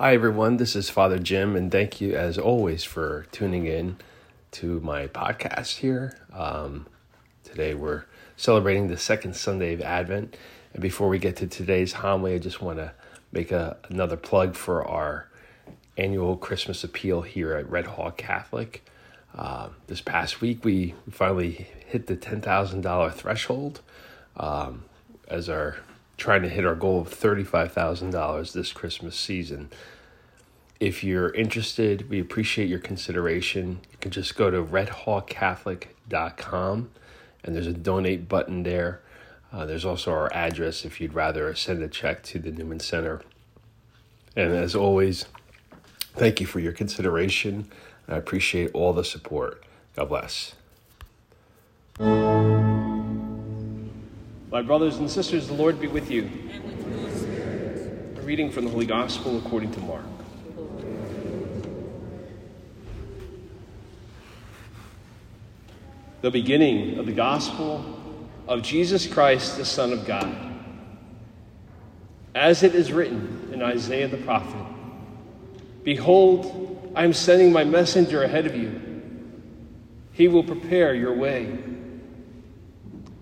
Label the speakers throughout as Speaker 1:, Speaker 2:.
Speaker 1: Hi, everyone. This is Father Jim, and thank you, as always, for tuning in to my podcast here. Um, today, we're celebrating the second Sunday of Advent. And before we get to today's homily, I just want to make a, another plug for our annual Christmas appeal here at Red Hawk Catholic. Uh, this past week, we finally hit the $10,000 threshold um, as our trying to hit our goal of $35,000 this Christmas season. If you're interested, we appreciate your consideration. You can just go to redhawkcatholic.com and there's a donate button there. Uh, there's also our address if you'd rather send a check to the Newman Center. And as always, thank you for your consideration. I appreciate all the support. God bless. My brothers and sisters, the Lord be with you. A reading from the Holy Gospel according to Mark. The beginning of the Gospel of Jesus Christ, the Son of God. As it is written in Isaiah the prophet Behold, I am sending my messenger ahead of you. He will prepare your way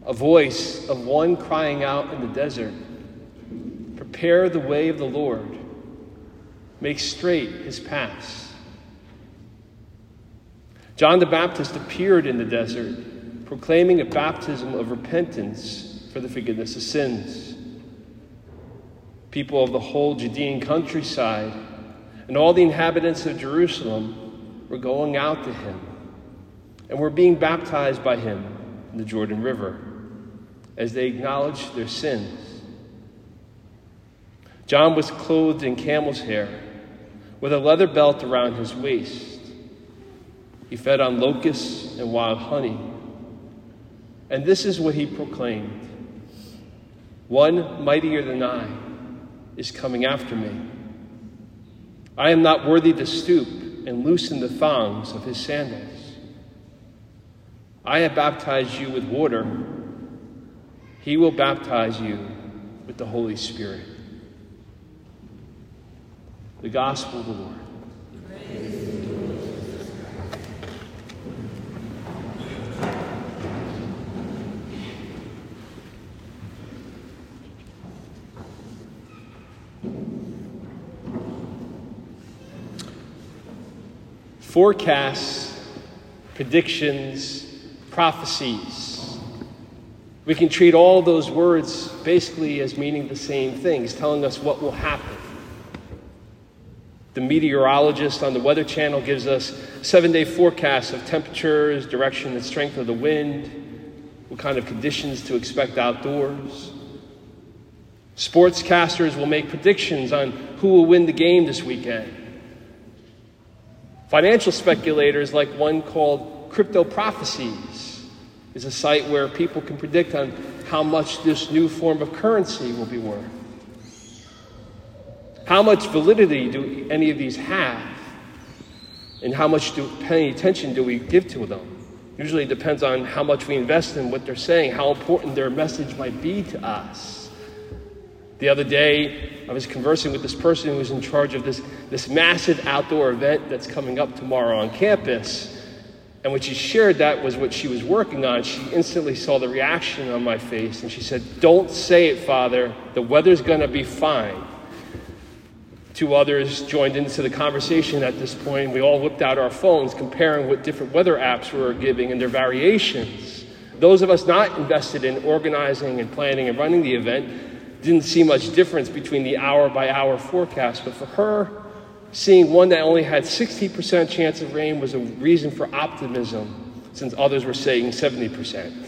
Speaker 1: a voice of one crying out in the desert Prepare the way of the Lord, make straight his paths. John the Baptist appeared in the desert, proclaiming a baptism of repentance for the forgiveness of sins. People of the whole Judean countryside and all the inhabitants of Jerusalem were going out to him and were being baptized by him in the Jordan River as they acknowledged their sins. John was clothed in camel's hair with a leather belt around his waist. He fed on locusts and wild honey. And this is what he proclaimed One mightier than I is coming after me. I am not worthy to stoop and loosen the thongs of his sandals. I have baptized you with water he will baptize you with the Holy Spirit. The Gospel of the Lord. Forecasts, predictions, prophecies we can treat all those words basically as meaning the same things, telling us what will happen. The meteorologist on the Weather Channel gives us seven day forecasts of temperatures, direction, and strength of the wind, what kind of conditions to expect outdoors. Sportscasters will make predictions on who will win the game this weekend. Financial speculators, like one called Crypto Prophecies, is a site where people can predict on how much this new form of currency will be worth. How much validity do any of these have? And how much do, any attention do we give to them? Usually it depends on how much we invest in what they're saying, how important their message might be to us. The other day, I was conversing with this person who was in charge of this, this massive outdoor event that's coming up tomorrow on campus. And when she shared that was what she was working on, she instantly saw the reaction on my face and she said, Don't say it, Father. The weather's going to be fine. Two others joined into the conversation at this point. We all whipped out our phones comparing what different weather apps were giving and their variations. Those of us not invested in organizing and planning and running the event didn't see much difference between the hour by hour forecast, but for her, Seeing one that only had 60% chance of rain was a reason for optimism, since others were saying 70%.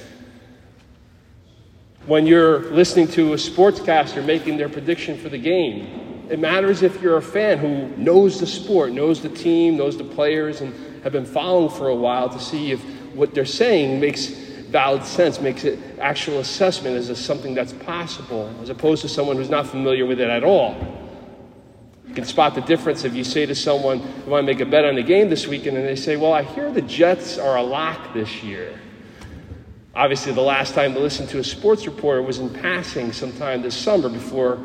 Speaker 1: When you're listening to a sportscaster making their prediction for the game, it matters if you're a fan who knows the sport, knows the team, knows the players, and have been following for a while to see if what they're saying makes valid sense, makes it actual assessment as something that's possible, as opposed to someone who's not familiar with it at all. You can spot the difference if you say to someone, You want to make a bet on the game this weekend? And they say, Well, I hear the Jets are a lock this year. Obviously, the last time to listen to a sports reporter was in passing sometime this summer before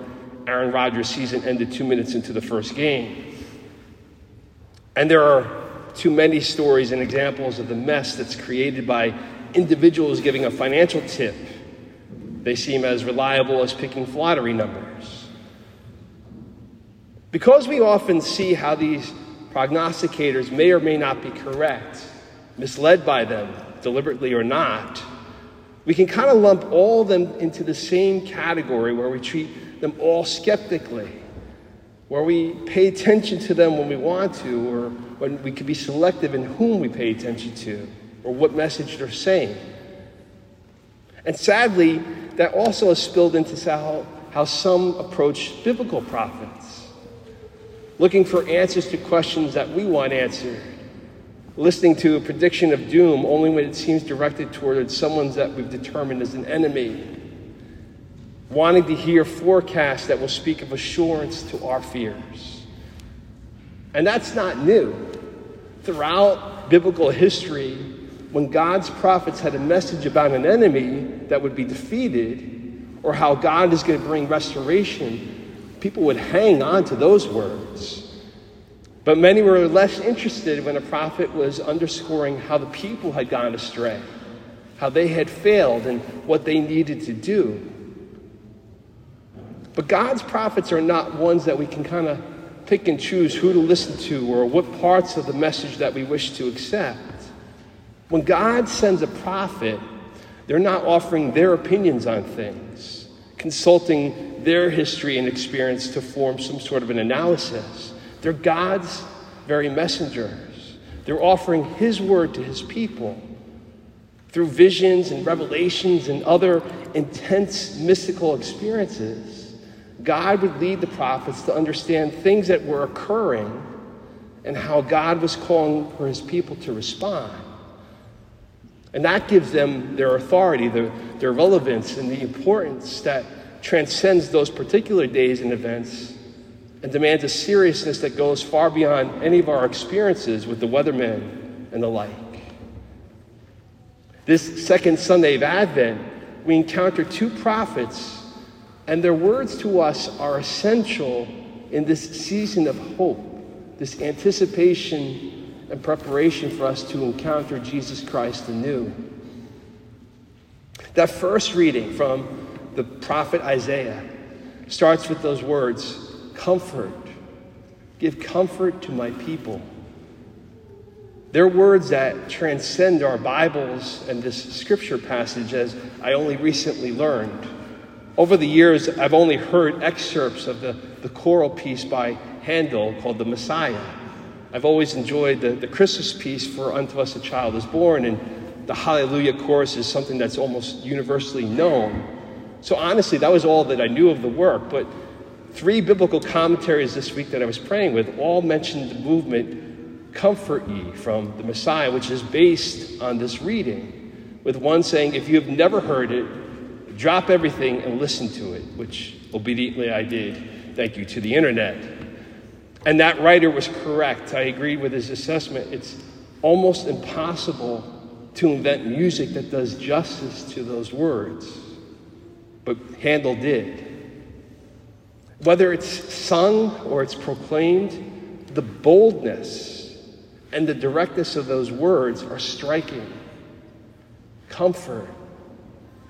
Speaker 1: Aaron Rodgers' season ended two minutes into the first game. And there are too many stories and examples of the mess that's created by individuals giving a financial tip. They seem as reliable as picking lottery numbers. Because we often see how these prognosticators may or may not be correct, misled by them, deliberately or not, we can kind of lump all of them into the same category where we treat them all skeptically, where we pay attention to them when we want to, or when we can be selective in whom we pay attention to, or what message they're saying. And sadly, that also has spilled into how, how some approach biblical prophets, looking for answers to questions that we want answered listening to a prediction of doom only when it seems directed toward someone that we've determined as an enemy, wanting to hear forecasts that will speak of assurance to our fears. And that's not new. Throughout biblical history, when God's prophets had a message about an enemy that would be defeated, or how God is going to bring restoration, people would hang on to those words. But many were less interested when a prophet was underscoring how the people had gone astray, how they had failed, and what they needed to do. But God's prophets are not ones that we can kind of pick and choose who to listen to or what parts of the message that we wish to accept. When God sends a prophet, they're not offering their opinions on things, consulting their history and experience to form some sort of an analysis. They're God's very messengers. They're offering His word to His people through visions and revelations and other intense mystical experiences. God would lead the prophets to understand things that were occurring and how God was calling for His people to respond. And that gives them their authority, their, their relevance, and the importance that transcends those particular days and events and demands a seriousness that goes far beyond any of our experiences with the weathermen and the like. This second Sunday of Advent, we encounter two prophets, and their words to us are essential in this season of hope, this anticipation and preparation for us to encounter Jesus Christ anew. That first reading from the prophet Isaiah starts with those words comfort. Give comfort to my people. They're words that transcend our Bibles and this scripture passage, as I only recently learned. Over the years, I've only heard excerpts of the, the choral piece by Handel called The Messiah. I've always enjoyed the, the Christmas piece for Unto Us a Child is Born, and the Hallelujah chorus is something that's almost universally known. So honestly, that was all that I knew of the work, but Three biblical commentaries this week that I was praying with all mentioned the movement Comfort Ye from the Messiah, which is based on this reading, with one saying, If you have never heard it, drop everything and listen to it, which obediently I did. Thank you to the internet. And that writer was correct. I agreed with his assessment. It's almost impossible to invent music that does justice to those words. But Handel did. Whether it's sung or it's proclaimed, the boldness and the directness of those words are striking. Comfort.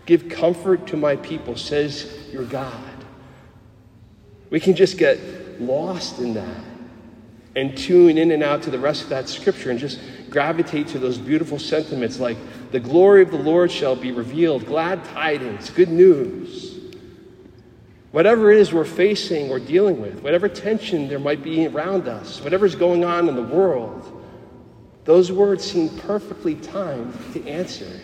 Speaker 1: Give comfort to my people, says your God. We can just get lost in that and tune in and out to the rest of that scripture and just gravitate to those beautiful sentiments like the glory of the Lord shall be revealed, glad tidings, good news. Whatever it is we're facing or dealing with, whatever tension there might be around us, whatever's going on in the world, those words seem perfectly timed to answer.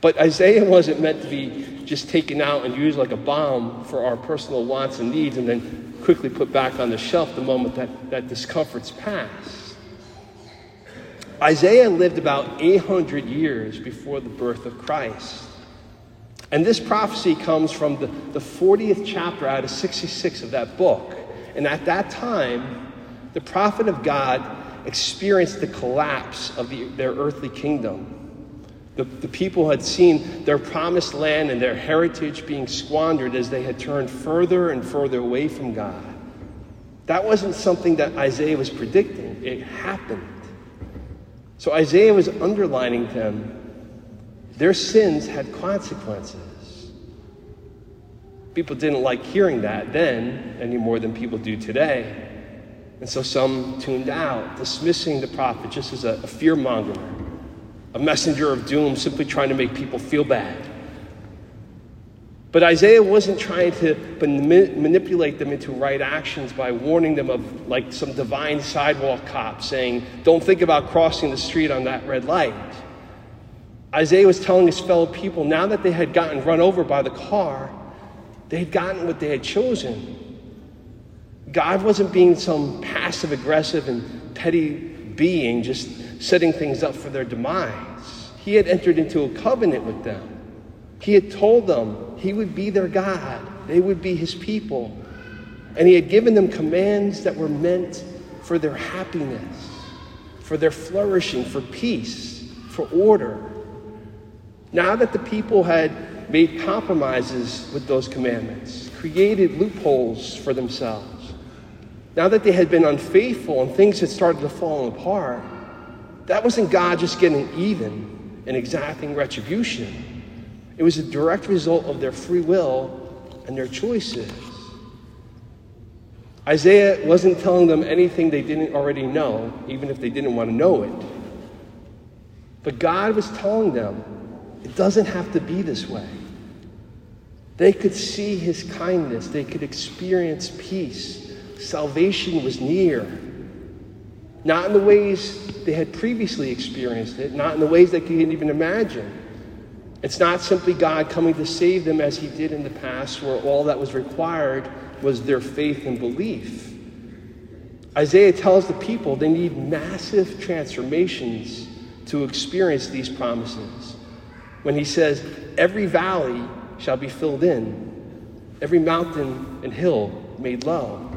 Speaker 1: But Isaiah wasn't meant to be just taken out and used like a balm for our personal wants and needs and then quickly put back on the shelf the moment that, that discomfort's passed. Isaiah lived about 800 years before the birth of Christ. And this prophecy comes from the, the 40th chapter out of 66 of that book. And at that time, the prophet of God experienced the collapse of the, their earthly kingdom. The, the people had seen their promised land and their heritage being squandered as they had turned further and further away from God. That wasn't something that Isaiah was predicting, it happened. So Isaiah was underlining them their sins had consequences. People didn't like hearing that then any more than people do today. And so some tuned out, dismissing the prophet just as a, a fear monger, a messenger of doom, simply trying to make people feel bad. But Isaiah wasn't trying to manipulate them into right actions by warning them of like some divine sidewalk cop saying, Don't think about crossing the street on that red light. Isaiah was telling his fellow people now that they had gotten run over by the car, they had gotten what they had chosen. God wasn't being some passive aggressive and petty being just setting things up for their demise. He had entered into a covenant with them. He had told them he would be their God, they would be his people. And he had given them commands that were meant for their happiness, for their flourishing, for peace, for order. Now that the people had made compromises with those commandments, created loopholes for themselves, now that they had been unfaithful and things had started to fall apart, that wasn't God just getting even and exacting retribution. It was a direct result of their free will and their choices. Isaiah wasn't telling them anything they didn't already know, even if they didn't want to know it. But God was telling them it doesn't have to be this way. They could see his kindness, they could experience peace. Salvation was near. Not in the ways they had previously experienced it, not in the ways that they could even imagine. It's not simply God coming to save them as he did in the past, where all that was required was their faith and belief. Isaiah tells the people they need massive transformations to experience these promises when he says, Every valley shall be filled in, every mountain and hill made low.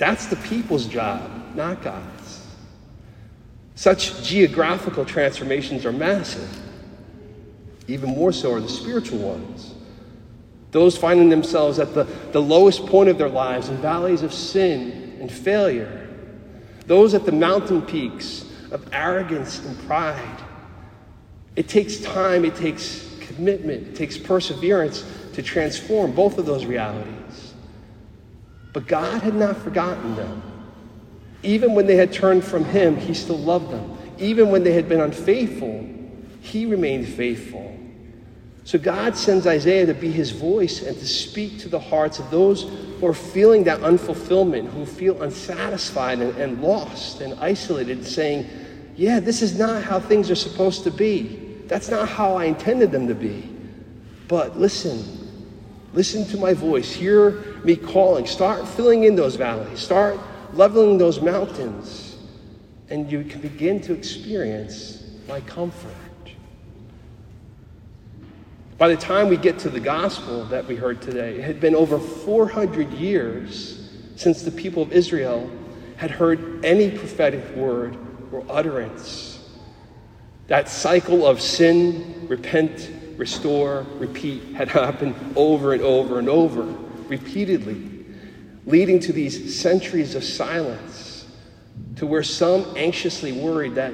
Speaker 1: That's the people's job, not God's. Such geographical transformations are massive. Even more so are the spiritual ones. Those finding themselves at the, the lowest point of their lives in valleys of sin and failure. Those at the mountain peaks of arrogance and pride it takes time, it takes commitment, it takes perseverance to transform both of those realities. But God had not forgotten them. Even when they had turned from Him, He still loved them. Even when they had been unfaithful, He remained faithful. So God sends Isaiah to be His voice and to speak to the hearts of those who are feeling that unfulfillment, who feel unsatisfied and, and lost and isolated, saying, Yeah, this is not how things are supposed to be. That's not how I intended them to be. But listen, listen to my voice. Hear me calling. Start filling in those valleys. Start leveling those mountains. And you can begin to experience my comfort. By the time we get to the gospel that we heard today, it had been over 400 years since the people of Israel had heard any prophetic word or utterance that cycle of sin, repent, restore, repeat had happened over and over and over, repeatedly, leading to these centuries of silence, to where some anxiously worried that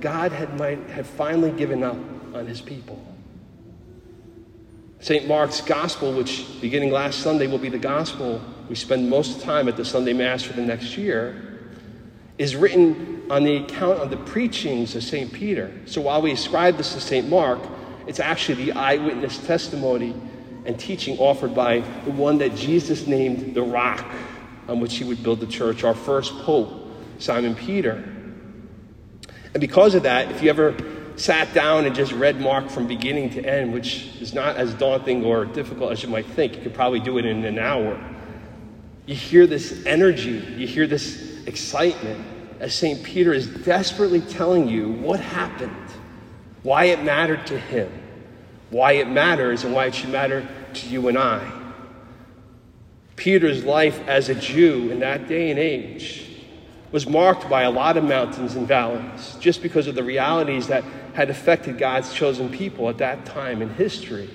Speaker 1: God had, might, had finally given up on his people. St. Mark's Gospel, which beginning last Sunday will be the Gospel we spend most of the time at the Sunday Mass for the next year, is written on the account of the preachings of St. Peter. So while we ascribe this to St. Mark, it's actually the eyewitness testimony and teaching offered by the one that Jesus named the rock on which he would build the church, our first pope, Simon Peter. And because of that, if you ever sat down and just read Mark from beginning to end, which is not as daunting or difficult as you might think, you could probably do it in an hour. You hear this energy, you hear this excitement, as St. Peter is desperately telling you what happened, why it mattered to him, why it matters, and why it should matter to you and I. Peter's life as a Jew in that day and age was marked by a lot of mountains and valleys just because of the realities that had affected God's chosen people at that time in history.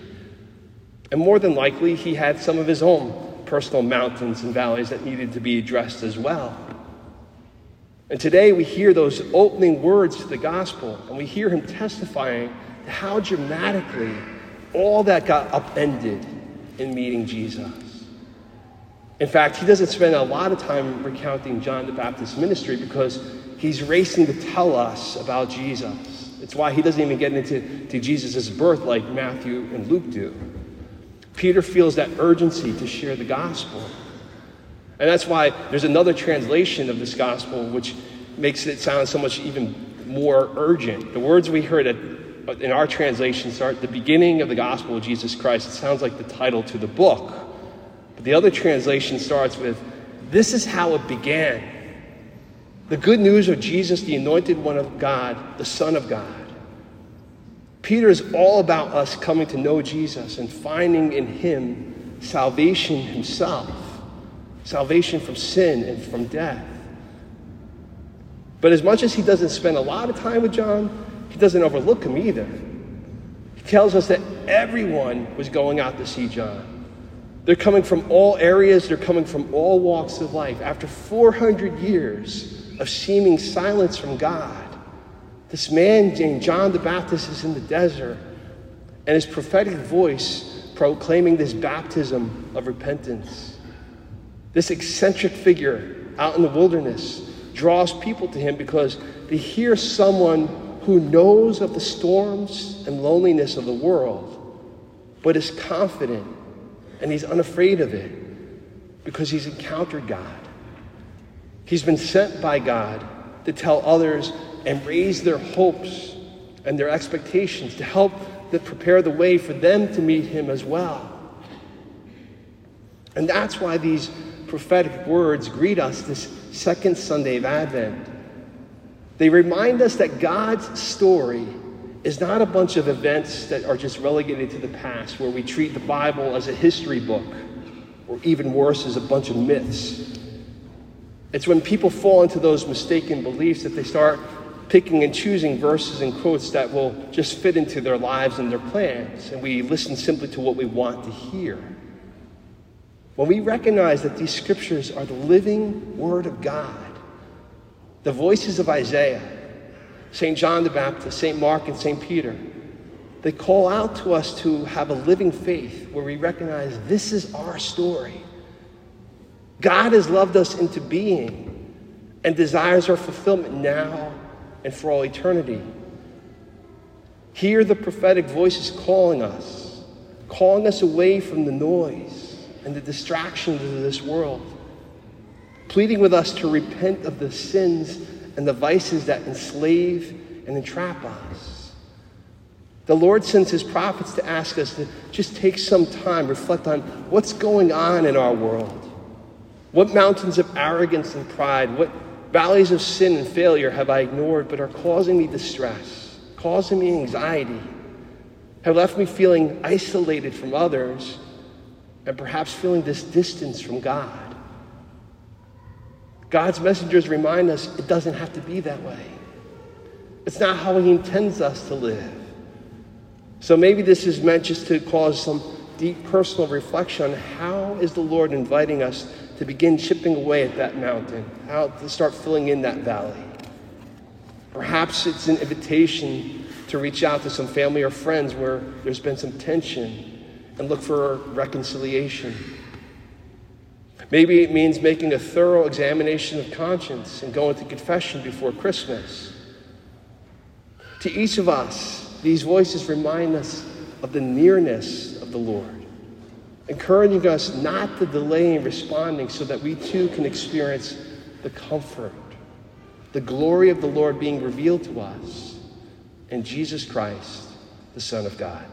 Speaker 1: And more than likely, he had some of his own personal mountains and valleys that needed to be addressed as well. And today we hear those opening words to the gospel, and we hear him testifying how dramatically all that got upended in meeting Jesus. In fact, he doesn't spend a lot of time recounting John the Baptist's ministry because he's racing to tell us about Jesus. It's why he doesn't even get into to Jesus' birth like Matthew and Luke do. Peter feels that urgency to share the gospel. And that's why there's another translation of this gospel which makes it sound so much even more urgent. The words we heard at, in our translation start the beginning of the gospel of Jesus Christ. It sounds like the title to the book. But the other translation starts with, This is how it began. The good news of Jesus, the anointed one of God, the Son of God. Peter is all about us coming to know Jesus and finding in him salvation himself, salvation from sin and from death. But as much as he doesn't spend a lot of time with John, he doesn't overlook him either. He tells us that everyone was going out to see John. They're coming from all areas, they're coming from all walks of life. After 400 years of seeming silence from God, this man named John the Baptist is in the desert, and his prophetic voice proclaiming this baptism of repentance. This eccentric figure out in the wilderness draws people to him because they hear someone who knows of the storms and loneliness of the world, but is confident and he's unafraid of it because he's encountered God. He's been sent by God to tell others and raise their hopes and their expectations to help that prepare the way for them to meet him as well. And that's why these prophetic words greet us this second Sunday of Advent. They remind us that God's story is not a bunch of events that are just relegated to the past, where we treat the Bible as a history book, or even worse, as a bunch of myths. It's when people fall into those mistaken beliefs that they start picking and choosing verses and quotes that will just fit into their lives and their plans, and we listen simply to what we want to hear. When we recognize that these scriptures are the living Word of God, the voices of Isaiah, St. John the Baptist, St. Mark, and St. Peter, they call out to us to have a living faith where we recognize this is our story. God has loved us into being and desires our fulfillment now and for all eternity. Hear the prophetic voices calling us, calling us away from the noise and the distractions of this world, pleading with us to repent of the sins and the vices that enslave and entrap us. The Lord sends his prophets to ask us to just take some time, reflect on what's going on in our world. What mountains of arrogance and pride, what valleys of sin and failure have I ignored but are causing me distress, causing me anxiety, have left me feeling isolated from others, and perhaps feeling this distance from God. God's messengers remind us it doesn't have to be that way. It's not how He intends us to live. So maybe this is meant just to cause some deep personal reflection on how is the Lord inviting us to begin chipping away at that mountain, how to start filling in that valley. Perhaps it's an invitation to reach out to some family or friends where there's been some tension and look for reconciliation. Maybe it means making a thorough examination of conscience and going to confession before Christmas. To each of us, these voices remind us of the nearness of the Lord, encouraging us not to delay in responding so that we too can experience the comfort, the glory of the Lord being revealed to us in Jesus Christ, the Son of God.